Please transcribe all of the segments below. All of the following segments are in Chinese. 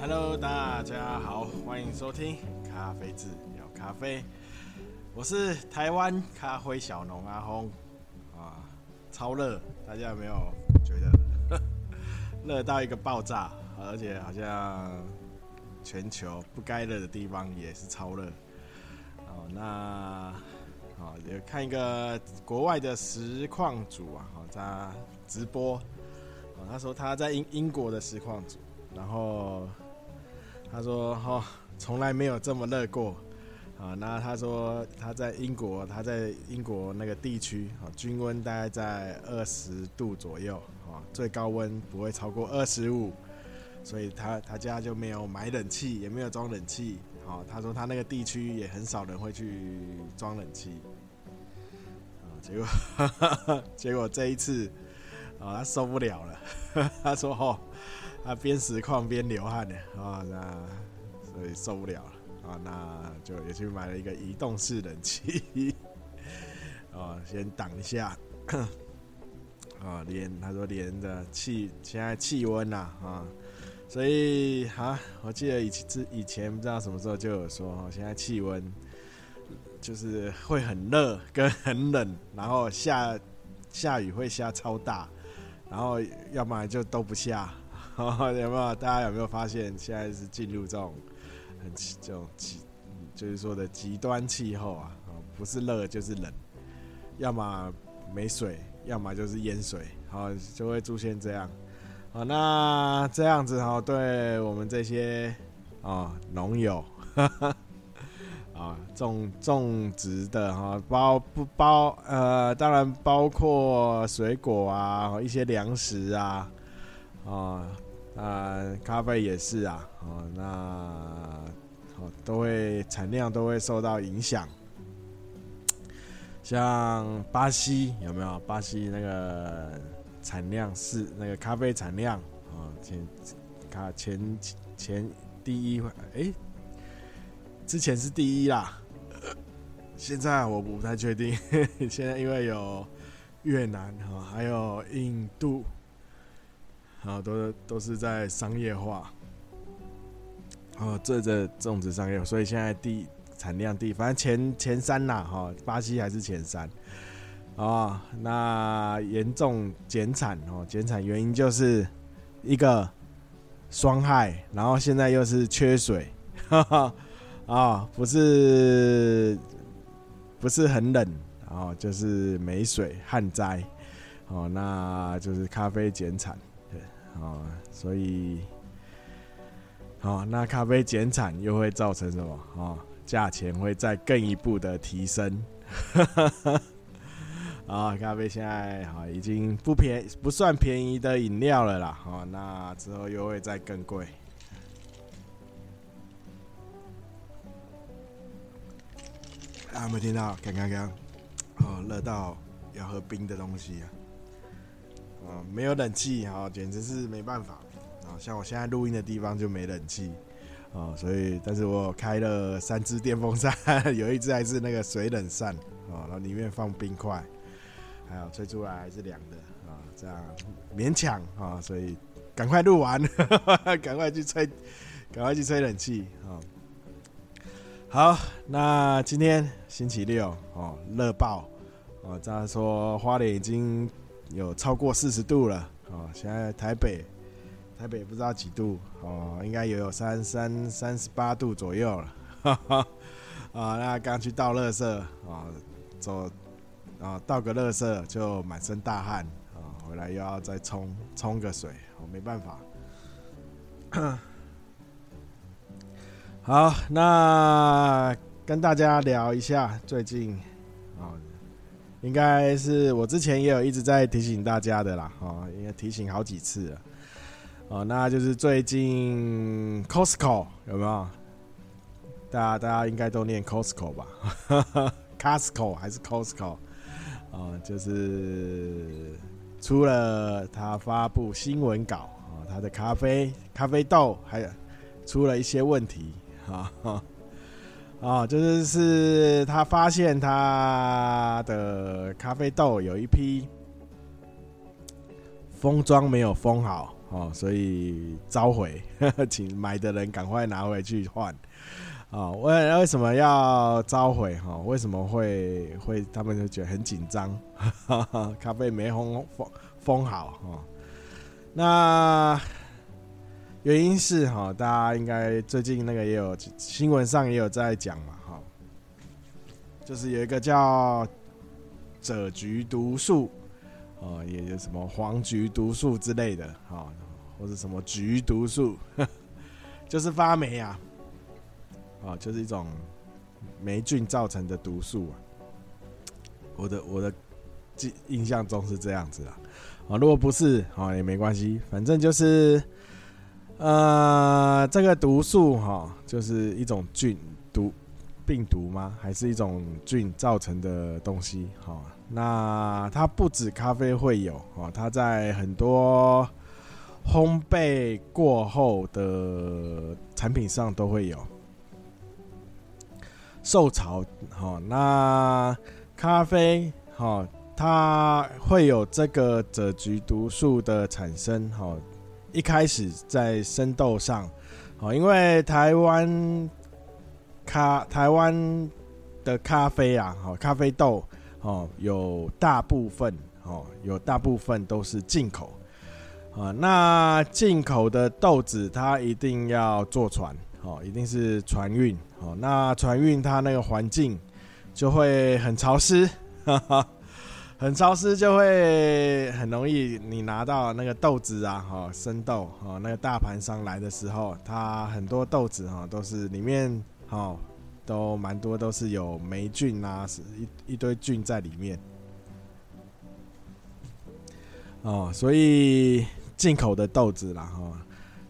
Hello，大家好，欢迎收听咖啡志聊咖啡。我是台湾咖啡小农阿轰啊，超热，大家有没有觉得 热到一个爆炸？而且好像全球不该热的地方也是超热。哦，那好，也看一个国外的实况组啊，好，他直播。他说他在英英国的实况组，然后他说哈，从来没有这么热过啊。那他说他在英国，他在英国那个地区啊，均温大概在二十度左右啊，最高温不会超过二十五，所以他他家就没有买冷气，也没有装冷气。好，他说他那个地区也很少人会去装冷气啊。结果 结果这一次。啊、他受不了了，他说：“哦，他边实况边流汗呢，啊、那所以受不了了，啊、那就也去买了一个移动式冷气，哦，先挡一下，啊、连他说连的气现在气温呐，啊，所以啊，我记得以前以前不知道什么时候就有说，现在气温就是会很热跟很冷，然后下下雨会下超大。”然后要么就都不下，有没有？大家有没有发现现在是进入这种很这种极，就是说的极端气候啊？不是热就是冷，要么没水，要么就是淹水，好，就会出现这样。好，那这样子哈，对我们这些啊农友。呵呵啊，种种植的哈，包不包？呃，当然包括水果啊，一些粮食啊，啊，呃，咖啡也是啊，哦，那哦都会产量都会受到影响。像巴西有没有？巴西那个产量是那个咖啡产量啊，前咖前前第一，哎。之前是第一啦，现在我不太确定。现在因为有越南哈，还有印度，啊，都都是在商业化，哦，这这种植商业，所以现在地产量第，反正前前三呐，哈，巴西还是前三，啊，那严重减产哦，减产原因就是一个霜害，然后现在又是缺水，哈哈。啊、不是，不是很冷，然后就是没水旱灾，哦，那就是咖啡减产，哦，所以，哦，那咖啡减产又会造成什么？哦，价钱会再更一步的提升，啊、哦，咖啡现在哈、哦、已经不便不算便宜的饮料了啦，哦，那之后又会再更贵。啊，没听到？刚刚刚，哦，热到要喝冰的东西啊！哦，没有冷气，哦，简直是没办法啊！像我现在录音的地方就没冷气，啊，所以，但是我开了三只电风扇，有一只还是那个水冷扇，哦，然后里面放冰块，还有吹出来还是凉的，啊，这样勉强啊，所以赶快录完，赶快去吹，赶快去吹冷气，啊。好，那今天星期六哦，热爆哦！这样说，花莲已经有超过四十度了哦。现在台北，台北不知道几度哦，应该也有三三三十八度左右了。哈哈啊，那刚去倒垃圾啊，走啊，倒个垃圾就满身大汗啊，回来又要再冲冲个水，我没办法。好，那跟大家聊一下最近，应该是我之前也有一直在提醒大家的啦，哦，应该提醒好几次了，哦，那就是最近 Costco 有没有？大家大家应该都念 Costco 吧？Costco 还是 Costco？啊，就是出了他发布新闻稿啊，他的咖啡咖啡豆还有出了一些问题。啊啊啊！就是是他发现他的咖啡豆有一批封装没有封好哦，所以召回，请买的人赶快拿回去换。啊，为为什么要召回？哈，为什么会会他们就觉得很紧张？咖啡没封封封好哈。那原因是哈，大家应该最近那个也有新闻上也有在讲嘛，哈，就是有一个叫赭菊毒素，哦，也有什么黄菊毒素之类的，哈，或者什么菊毒素，就是发霉啊。啊，就是一种霉菌造成的毒素啊！我的我的记印象中是这样子啊。啊，如果不是啊，也没关系，反正就是呃，这个毒素哈，就是一种菌毒病毒吗？还是一种菌造成的东西？哈，那它不止咖啡会有哦，它在很多烘焙过后的产品上都会有。受潮，好，那咖啡，好，它会有这个赭菊毒素的产生，好，一开始在生豆上，哦，因为台湾咖台湾的咖啡啊，哦，咖啡豆，哦，有大部分，哦，有大部分都是进口，啊，那进口的豆子它一定要坐船。哦，一定是船运哦。那船运它那个环境就会很潮湿，哈哈，很潮湿就会很容易你拿到那个豆子啊，哈，生豆哈，那个大盘商来的时候，它很多豆子哈都是里面哈都蛮多都是有霉菌啊，是一一堆菌在里面哦，所以进口的豆子啦哈，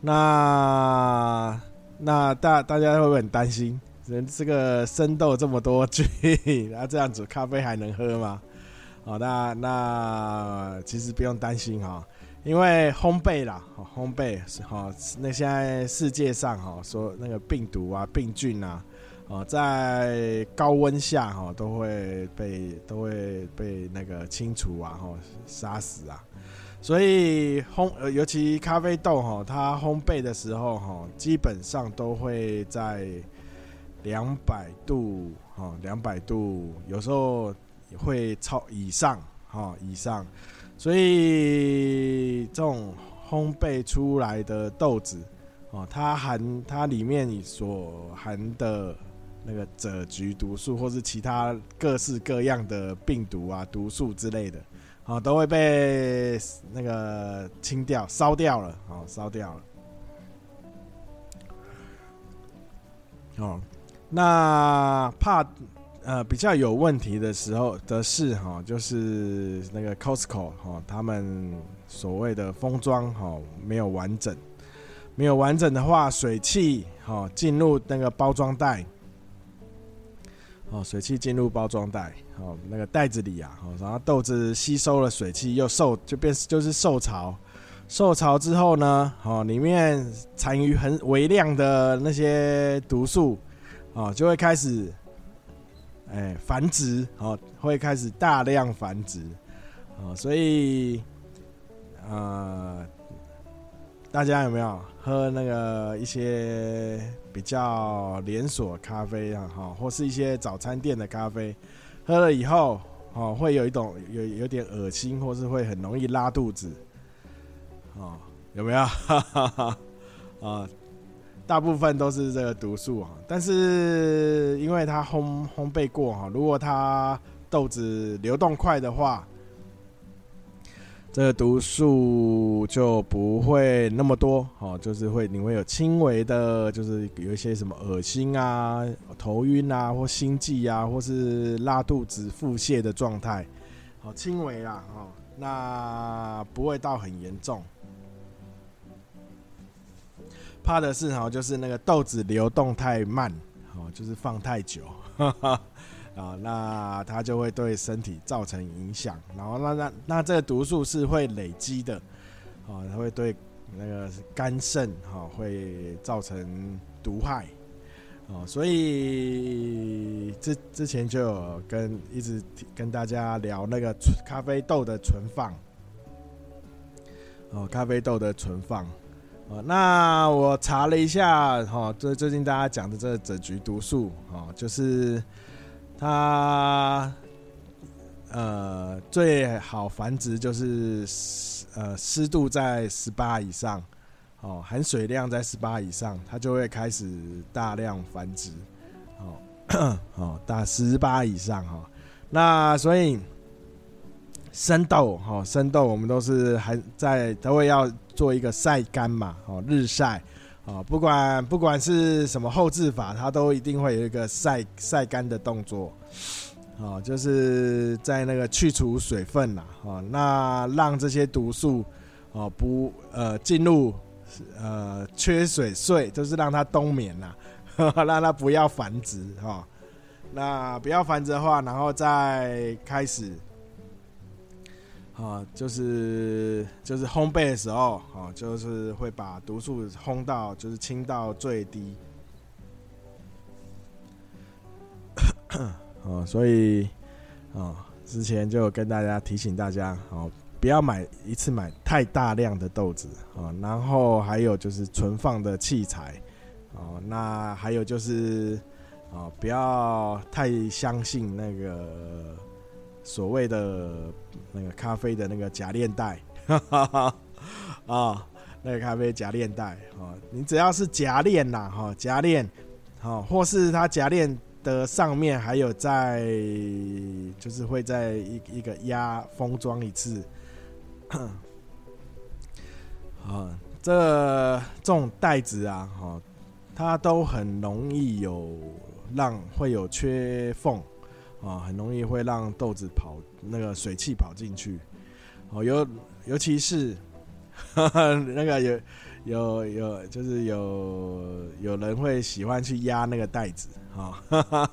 那。那大大家会不会很担心？人这个生豆这么多菌，那 这样子咖啡还能喝吗？哦，那那其实不用担心哈，因为烘焙啦，烘焙哈，那现在世界上哈说那个病毒啊、病菌啊，哦，在高温下哈都会被都会被那个清除啊，哈，杀死啊。所以烘呃，尤其咖啡豆哈，它烘焙的时候哈，基本上都会在两百度哈，两百度，有时候会超以上哈以上。所以这种烘焙出来的豆子哦，它含它里面所含的那个赭菊毒素，或是其他各式各样的病毒啊、毒素之类的。哦，都会被那个清掉、烧掉了。哦，烧掉了。哦，那怕呃比较有问题的时候的是哈，就是那个 Costco 哈，他们所谓的封装哈没有完整，没有完整的话，水汽哈进入那个包装袋。哦，水汽进入包装袋，哦，那个袋子里啊，哦，然后豆子吸收了水汽，又受就变就是受潮，受潮之后呢，哦，里面残余很微量的那些毒素，哦，就会开始，哎，繁殖，哦，会开始大量繁殖，哦，所以，呃，大家有没有喝那个一些？比较连锁咖啡啊，哈，或是一些早餐店的咖啡，喝了以后，哦，会有一种有有点恶心，或是会很容易拉肚子，哦，有没有？哈哈哈，啊，大部分都是这个毒素啊，但是因为它烘烘焙过哈，如果它豆子流动快的话。这个毒素就不会那么多，哦，就是会你会有轻微的，就是有一些什么恶心啊、头晕啊，或心悸啊，或是拉肚子、腹泻的状态，好轻微啦，哦，那不会到很严重。怕的是哈，就是那个豆子流动太慢，哦，就是放太久。哈哈啊，那它就会对身体造成影响，然后那那那这个毒素是会累积的，啊，它会对那个肝肾哈会造成毒害，哦，所以之之前就有跟一直跟大家聊那个咖啡豆的存放，哦，咖啡豆的存放。哦，那我查了一下，哈，最最近大家讲的这整局毒素，哦，就是它，呃，最好繁殖就是呃湿度在十八以上，哦，含水量在十八以上，它就会开始大量繁殖，哦，哦，大十八以上哈，哦，那所以生豆，哈，生豆我们都是还在都会要。做一个晒干嘛，哦，日晒，哦，不管不管是什么后置法，它都一定会有一个晒晒干的动作，哦，就是在那个去除水分呐，哦，那让这些毒素，哦，不呃进入呃缺水穗，就是让它冬眠呐，让它不要繁殖哈，那不要繁殖的话，然后再开始。啊，就是就是烘焙的时候，啊，就是会把毒素烘到，就是清到最低。哦，所以，哦，之前就跟大家提醒大家，哦，不要买一次买太大量的豆子，啊，然后还有就是存放的器材，哦，那还有就是，啊，不要太相信那个。所谓的那个咖啡的那个夹链袋，啊，那个咖啡夹链袋，啊，你只要是夹链呐，哈，夹链，好，或是它夹链的上面还有在，就是会在一一个压封装一次，啊，这这种袋子啊，哈，它都很容易有让会有缺缝。啊，很容易会让豆子跑那个水汽跑进去，哦，尤尤其是呵呵 那个有有有，就是有有人会喜欢去压那个袋子，啊，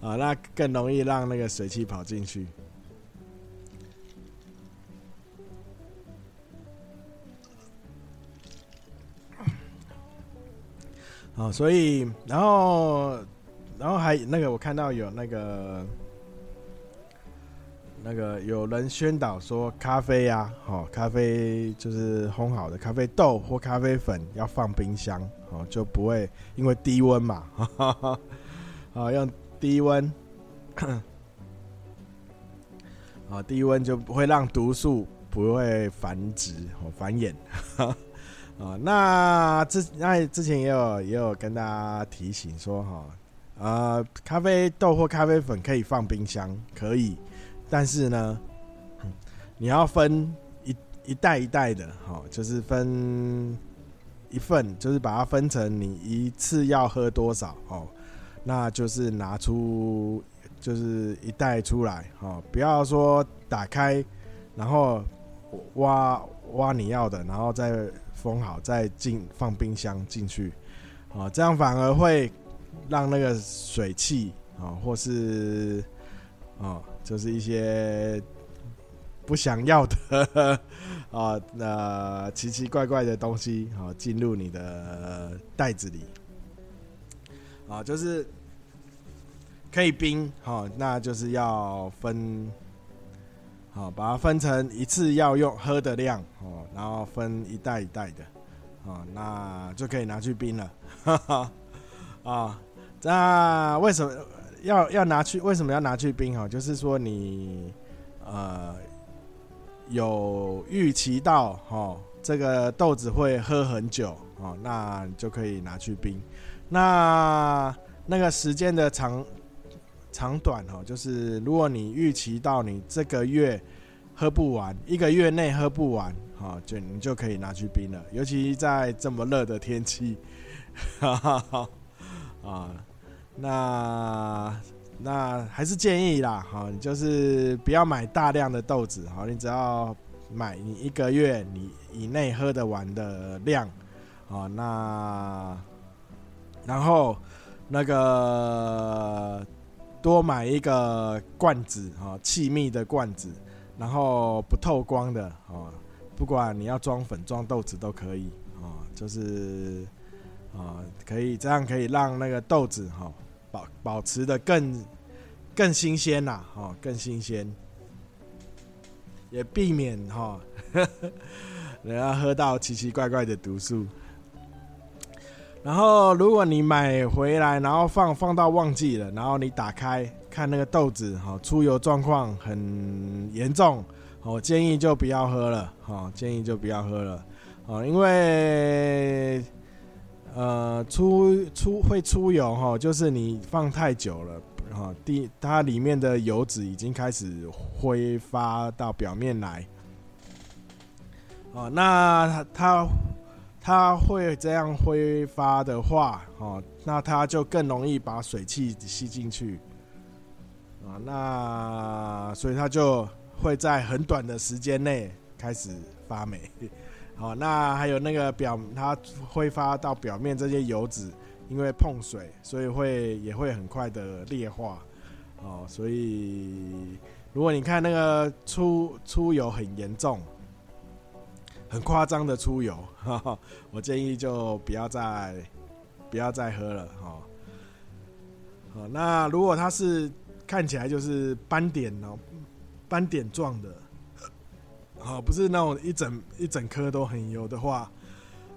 啊，那更容易让那个水汽跑进去。啊，所以然后。然后还那个，我看到有那个那个有人宣导说，咖啡呀，哦，咖啡就是烘好的咖啡豆或咖啡粉要放冰箱，哦，就不会因为低温嘛，啊，用低温，啊，低温就不会让毒素不会繁殖哦繁衍，啊，那之那之前也有也有跟大家提醒说哈。呃，咖啡豆或咖啡粉可以放冰箱，可以，但是呢，你要分一一袋一袋的，哈，就是分一份，就是把它分成你一次要喝多少，哦，那就是拿出就是一袋出来，哦，不要说打开，然后挖挖你要的，然后再封好，再进放冰箱进去，哦，这样反而会。让那个水汽哦，或是哦，就是一些不想要的 啊，那奇奇怪怪的东西啊，进入你的袋子里啊，就是可以冰哈，那就是要分好，把它分成一次要用喝的量哦，然后分一袋一袋的啊，那就可以拿去冰了，哈 哈啊。那为什么要要拿去？为什么要拿去冰？哈，就是说你呃有预期到哈，这个豆子会喝很久哦，那你就可以拿去冰。那那个时间的长长短哈，就是如果你预期到你这个月喝不完，一个月内喝不完，哈，就你就可以拿去冰了。尤其在这么热的天气，哈哈哈啊。那那还是建议啦，哈，你就是不要买大量的豆子，哈，你只要买你一个月你以内喝得完的量，啊，那然后那个多买一个罐子，哈，气密的罐子，然后不透光的，啊，不管你要装粉装豆子都可以，啊，就是啊，可以这样可以让那个豆子，哈。保保持的更更新鲜呐，哈，更新鲜，也避免哈，人家喝到奇奇怪怪的毒素。然后，如果你买回来，然后放放到忘记了，然后你打开看那个豆子，哈，出油状况很严重，我建议就不要喝了，哈，建议就不要喝了，啊，因为，呃，出出会出油，哈，就是你放太久了，哈，第它里面的油脂已经开始挥发到表面来，哦，那它。它会这样挥发的话，哦，那它就更容易把水汽吸进去，啊，那所以它就会在很短的时间内开始发霉，好，那还有那个表，它挥发到表面这些油脂，因为碰水，所以会也会很快的裂化，哦，所以如果你看那个出出油很严重。很夸张的出油，哈 我建议就不要再不要再喝了哈。好，那如果它是看起来就是斑点哦，斑点状的，好，不是那种一整一整颗都很油的话，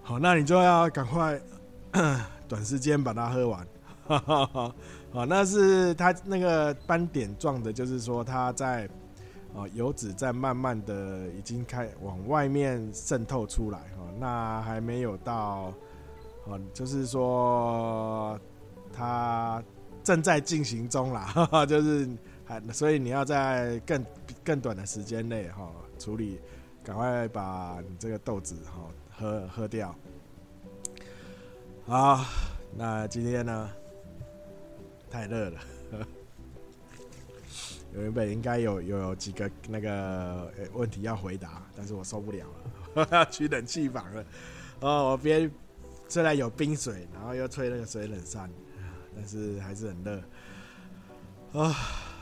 好，那你就要赶快 短时间把它喝完。好，那是它那个斑点状的，就是说它在。哦，油脂在慢慢的已经开往外面渗透出来哈，那还没有到，哦，就是说它正在进行中啦，就是还所以你要在更更短的时间内哈处理，赶快把你这个豆子哈喝喝掉。好，那今天呢太热了。原本应该有有几个那个问题要回答，但是我受不了了，要 去冷气房了。哦，我边虽然有冰水，然后又吹那个水冷扇，但是还是很热。啊，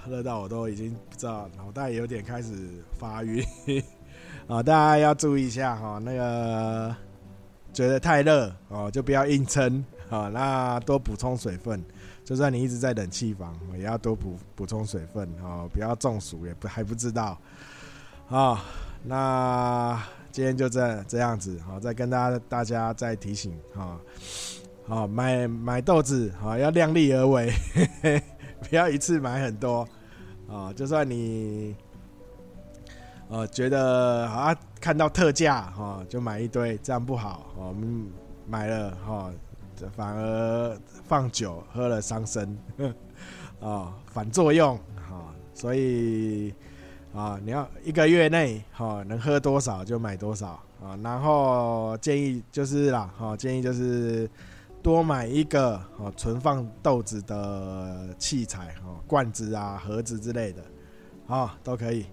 热到我都已经不知道，脑袋有点开始发晕。啊，大家要注意一下哈，那个觉得太热哦，就不要硬撑啊，那多补充水分。就算你一直在冷气房，也要多补补充水分哦，不要中暑，也不还不知道。好，那今天就这这样子，好，再跟大家大家再提醒哈，好，买买豆子好要量力而为，不要一次买很多啊。就算你呃觉得啊看到特价哈，就买一堆，这样不好。我们买了哈。反而放酒喝了伤身，啊，反作用啊，所以啊，你要一个月内哈能喝多少就买多少啊，然后建议就是啦，哈，建议就是多买一个哦存放豆子的器材哦，罐子啊、盒子之类的，啊都可以。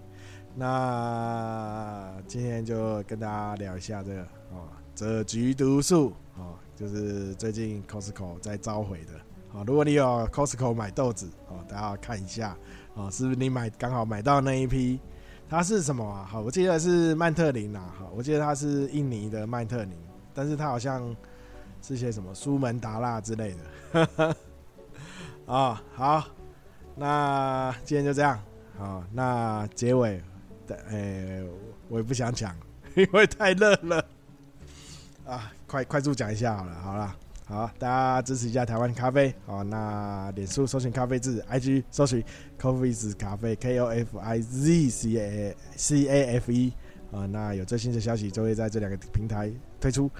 那今天就跟大家聊一下这个哦，赭菊毒素哦。就是最近 Costco 在召回的，好，如果你有 Costco 买豆子，哦，大家看一下，哦，是不是你买刚好买到那一批？它是什么啊？好，我记得是曼特宁啊，好，我记得它是印尼的曼特宁，但是它好像是些什么苏门答腊之类的，啊，好，那今天就这样，好，那结尾的，哎、欸，我也不想讲，因为太热了，啊。快快速讲一下好了，好了，好，大家支持一下台湾咖啡，好，那脸书搜寻咖啡字，IG 搜寻 Coffees 咖啡，K O F I Z C A C A F E，啊，那有最新的消息就会在这两个平台推出。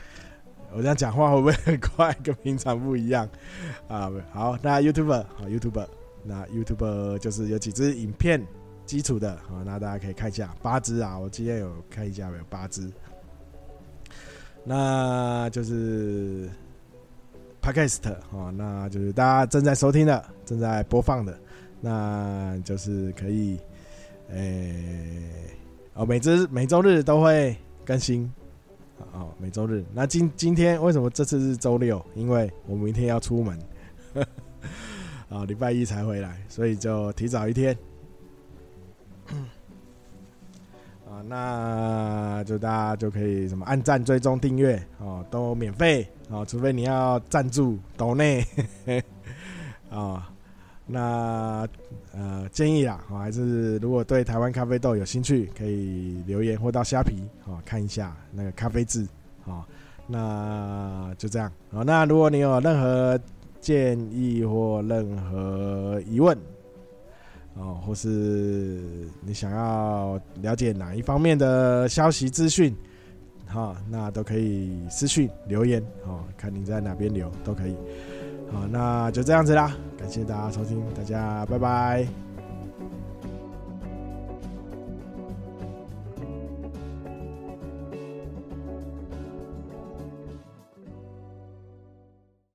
我这样讲话会不会很快，跟平常不一样？啊，好，那 YouTuber，好 YouTuber，那 YouTuber 就是有几支影片基础的，好，那大家可以看一下，八支啊，我今天有看一下，有八支。那就是 Podcast 哦，那就是大家正在收听的、正在播放的，那就是可以，诶、哦，每周每周日都会更新，哦，每周日。那今今天为什么这次是周六？因为我明天要出门，啊，礼拜一才回来，所以就提早一天。啊，那就大家就可以什么按赞、追踪、订阅哦，都免费哦，除非你要赞助抖内 啊。那呃建议啦，我还是如果对台湾咖啡豆有兴趣，可以留言或到虾皮哦看一下那个咖啡字哦。那就这样哦，那如果你有任何建议或任何疑问哦，或是你想要了解哪一方面的消息资讯，好，那都可以私讯留言哦，看你在哪边留都可以。好，那就这样子啦，感谢大家收听，大家拜拜。